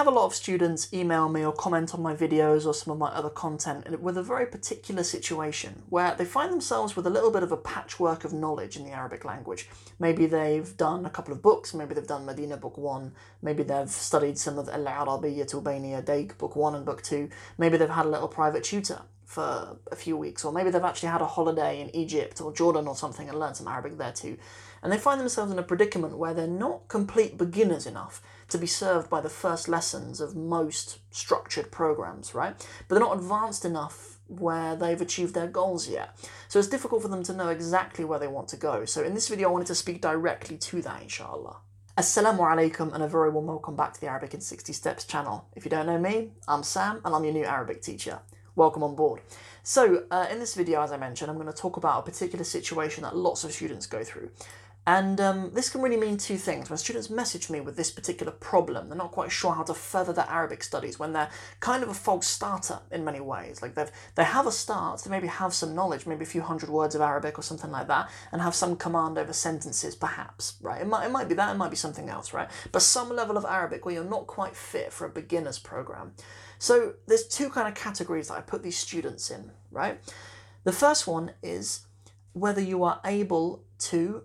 have a lot of students email me or comment on my videos or some of my other content with a very particular situation where they find themselves with a little bit of a patchwork of knowledge in the Arabic language. Maybe they've done a couple of books, maybe they've done Medina Book 1, maybe they've studied some of Al-Arabiyyatu Bayna Yadayk Book 1 and Book 2, maybe they've had a little private tutor for a few weeks, or maybe they've actually had a holiday in Egypt or Jordan or something and learned some Arabic there too. And they find themselves in a predicament where they're not complete beginners enough to be served by the first lessons of most structured programs, right? But they're not advanced enough where they've achieved their goals yet. So it's difficult for them to know exactly where they want to go. So in this video, I wanted to speak directly to that, inshallah. Assalamu alaikum and a very warm welcome back to the Arabic in 60 Steps channel. If you don't know me, I'm Sam and I'm your new Arabic teacher. Welcome on board. So, uh, in this video, as I mentioned, I'm going to talk about a particular situation that lots of students go through. And um, this can really mean two things. When students message me with this particular problem, they're not quite sure how to further their Arabic studies when they're kind of a false starter in many ways. Like they've they have a start, they maybe have some knowledge, maybe a few hundred words of Arabic or something like that, and have some command over sentences, perhaps, right? It might, it might be that, it might be something else, right? But some level of Arabic where you're not quite fit for a beginner's program. So there's two kind of categories that I put these students in, right? The first one is whether you are able to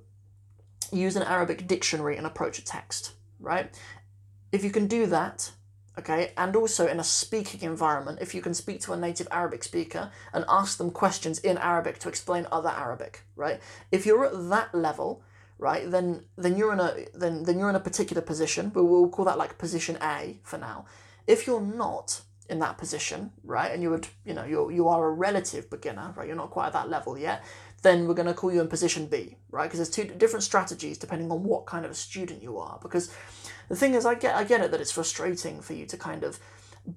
use an Arabic dictionary and approach a text, right? If you can do that, okay, and also in a speaking environment, if you can speak to a native Arabic speaker and ask them questions in Arabic to explain other Arabic, right? If you're at that level, right, then then you're in a then then you're in a particular position, but we'll call that like position A for now. If you're not in that position, right, and you would, you know, you're you are a relative beginner, right, you're not quite at that level yet, then we're going to call you in position B, right? Because there's two different strategies depending on what kind of a student you are. Because the thing is, I get I get it that it's frustrating for you to kind of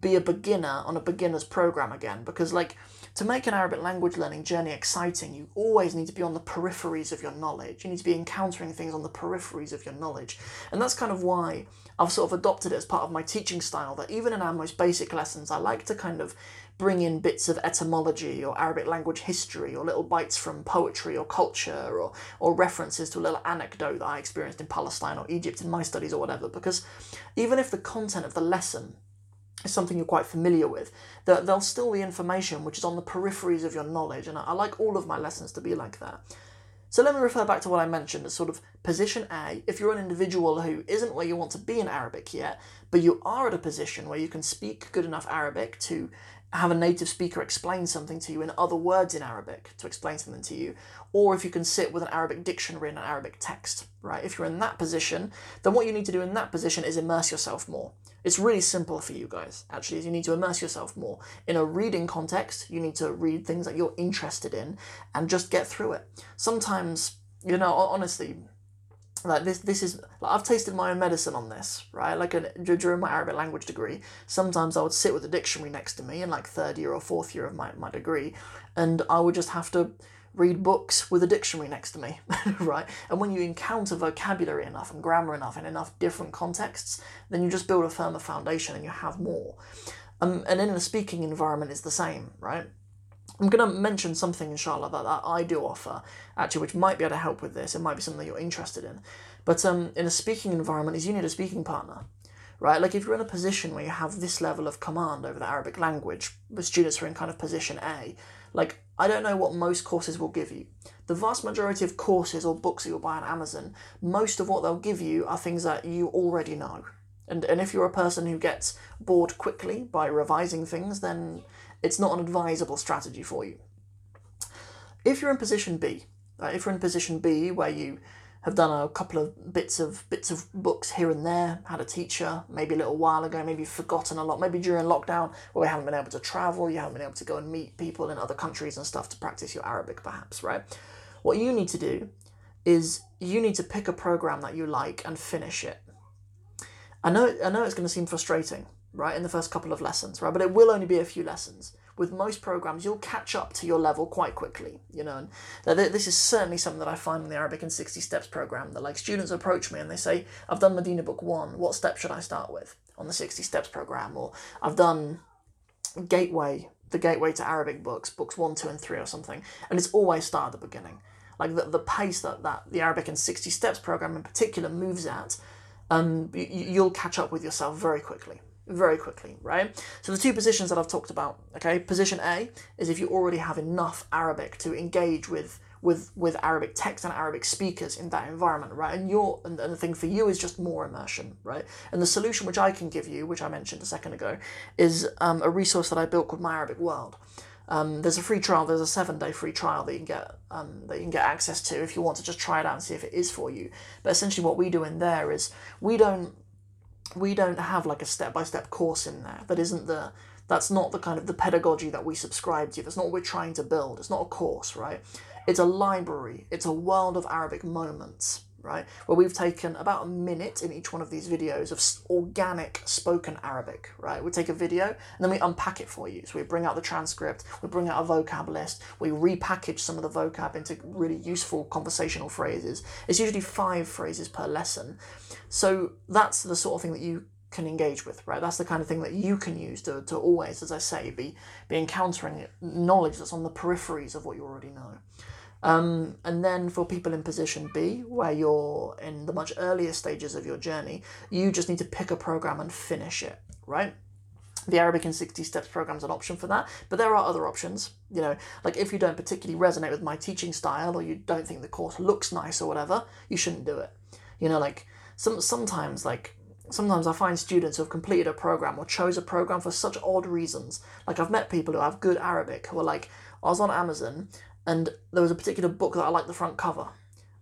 be a beginner on a beginner's program again because like to make an Arabic language learning journey exciting, you always need to be on the peripheries of your knowledge. You need to be encountering things on the peripheries of your knowledge. And that's kind of why I've sort of adopted it as part of my teaching style that even in our most basic lessons, I like to kind of bring in bits of etymology or Arabic language history or little bites from poetry or culture or, or references to a little anecdote that I experienced in Palestine or Egypt in my studies or whatever. Because even if the content of the lesson is something you're quite familiar with, there, there'll still be information which is on the peripheries of your knowledge. And I, I like all of my lessons to be like that. So let me refer back to what I mentioned as sort of position A. If you're an individual who isn't where you want to be in Arabic yet, but you are at a position where you can speak good enough Arabic to have a native speaker explain something to you in other words in Arabic to explain something to you, or if you can sit with an Arabic dictionary and an Arabic text, right? If you're in that position, then what you need to do in that position is immerse yourself more. It's really simple for you guys, actually, is you need to immerse yourself more. In a reading context, you need to read things that you're interested in and just get through it. Sometimes, you know, honestly, like this this is like I've tasted my own medicine on this right? Like a, during my Arabic language degree sometimes I would sit with a dictionary next to me in like third year or fourth year of my, my degree and I would just have to read books with a dictionary next to me right? And when you encounter vocabulary enough and grammar enough in enough different contexts then you just build a firmer foundation and you have more. Um, and in a speaking environment it's the same right I'm going to mention something, inshallah, that, that I do offer, actually, which might be able to help with this. It might be something that you're interested in. But um, in a speaking environment, is you need a speaking partner, right? Like if you're in a position where you have this level of command over the Arabic language, the students are in kind of position A, like I don't know what most courses will give you. The vast majority of courses or books that you'll buy on Amazon, most of what they'll give you are things that you already know. And, and if you're a person who gets bored quickly by revising things, then it's not an advisable strategy for you. If you're in position B, if you're in position B where you have done a couple of bits of bits of books here and there, had a teacher maybe a little while ago, maybe forgotten a lot, maybe during lockdown where we haven't been able to travel, you haven't been able to go and meet people in other countries and stuff to practice your Arabic perhaps, right? What you need to do is you need to pick a program that you like and finish it. I know I know it's going to seem frustrating, right, in the first couple of lessons, right? But it will only be a few lessons. With most programs, you'll catch up to your level quite quickly, you know. And this is certainly something that I find in the Arabic in 60 Steps program that, like, students approach me and they say, I've done Medina Book 1, what step should I start with on the 60 Steps program? Or I've done Gateway, the Gateway to Arabic books, books 1, 2, and 3 or something. And it's always start at the beginning. Like, the, the pace that, that the Arabic in 60 Steps program in particular moves at, um, you, you'll catch up with yourself very quickly very quickly, right? So the two positions that I've talked about, okay, position A is if you already have enough Arabic to engage with with with Arabic text and Arabic speakers in that environment, right? And your and, and the thing for you is just more immersion, right? And the solution which I can give you, which I mentioned a second ago, is um, a resource that I built called My Arabic World. Um, there's a free trial. There's a seven day free trial that you can get um, that you can get access to if you want to just try it out and see if it is for you. But essentially, what we do in there is we don't we don't have like a step by step course in there. That isn't the that's not the kind of the pedagogy that we subscribe to. That's not what we're trying to build. It's not a course, right? It's a library, it's a world of Arabic moments, right? Where we've taken about a minute in each one of these videos of organic spoken Arabic, right? We take a video and then we unpack it for you. So we bring out the transcript, we bring out a vocab list, we repackage some of the vocab into really useful conversational phrases. It's usually five phrases per lesson. So that's the sort of thing that you can engage with, right? That's the kind of thing that you can use to, to always, as I say, be be encountering knowledge that's on the peripheries of what you already know. Um, and then for people in position B, where you're in the much earlier stages of your journey, you just need to pick a program and finish it, right? The Arabic in 60 Steps program is an option for that, but there are other options. You know, like if you don't particularly resonate with my teaching style or you don't think the course looks nice or whatever, you shouldn't do it. You know, like some sometimes like sometimes I find students who have completed a program or chose a program for such odd reasons. Like I've met people who have good Arabic who are like, I was on Amazon and there was a particular book that I liked the front cover.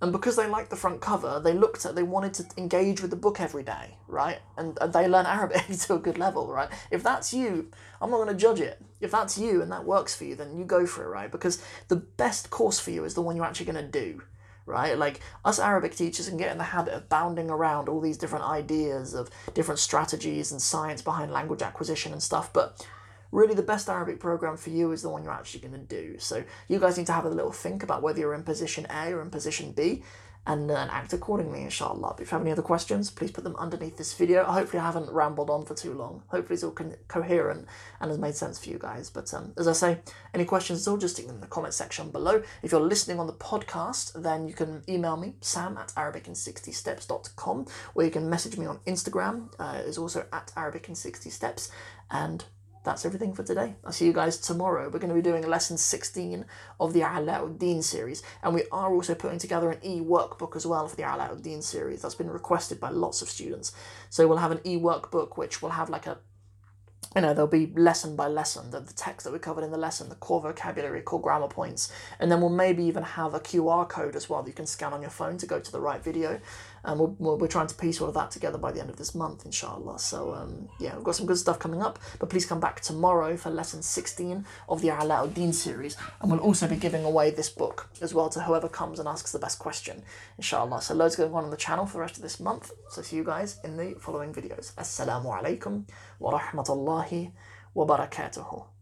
And because they liked the front cover, they looked at, they wanted to engage with the book every day, right? And, and they learn Arabic to a good level, right? If that's you, I'm not going to judge it. If that's you and that works for you, then you go for it, right? Because the best course for you is the one you're actually going to do, right? Like us Arabic teachers can get in the habit of bounding around all these different ideas of different strategies and science behind language acquisition and stuff, but really the best Arabic program for you is the one you're actually going to do. So you guys need to have a little think about whether you're in position A or in position B and, then act accordingly, inshallah. If you have any other questions, please put them underneath this video. Hopefully, I haven't rambled on for too long. Hopefully, it's all con- coherent and has made sense for you guys. But um, as I say, any questions at all, just stick them in the comment section below. If you're listening on the podcast, then you can email me, sam at arabicin60steps.com, or you can message me on Instagram, uh, is also at arabicin60steps. And that's everything for today. I'll see you guys tomorrow. We're going to be doing lesson 16 of the Alauddin series, and we are also putting together an e workbook as well for the Alauddin series. That's been requested by lots of students. So we'll have an e workbook which will have like a you know, there'll be lesson by lesson, the, the text that we covered in the lesson, the core vocabulary, core grammar points, and then we'll maybe even have a QR code as well that you can scan on your phone to go to the right video. And we we we're trying to piece all of that together by the end of this month, inshallah. So, um, yeah, we've got some good stuff coming up, but please come back tomorrow for lesson 16 of the Alauddin series. And we'll also be giving away this book as well to whoever comes and asks the best question, inshallah. So, loads going on on the channel for the rest of this month. So, see you guys in the following videos. Assalamu alaikum wa rahmatullahi wa barakatuhu.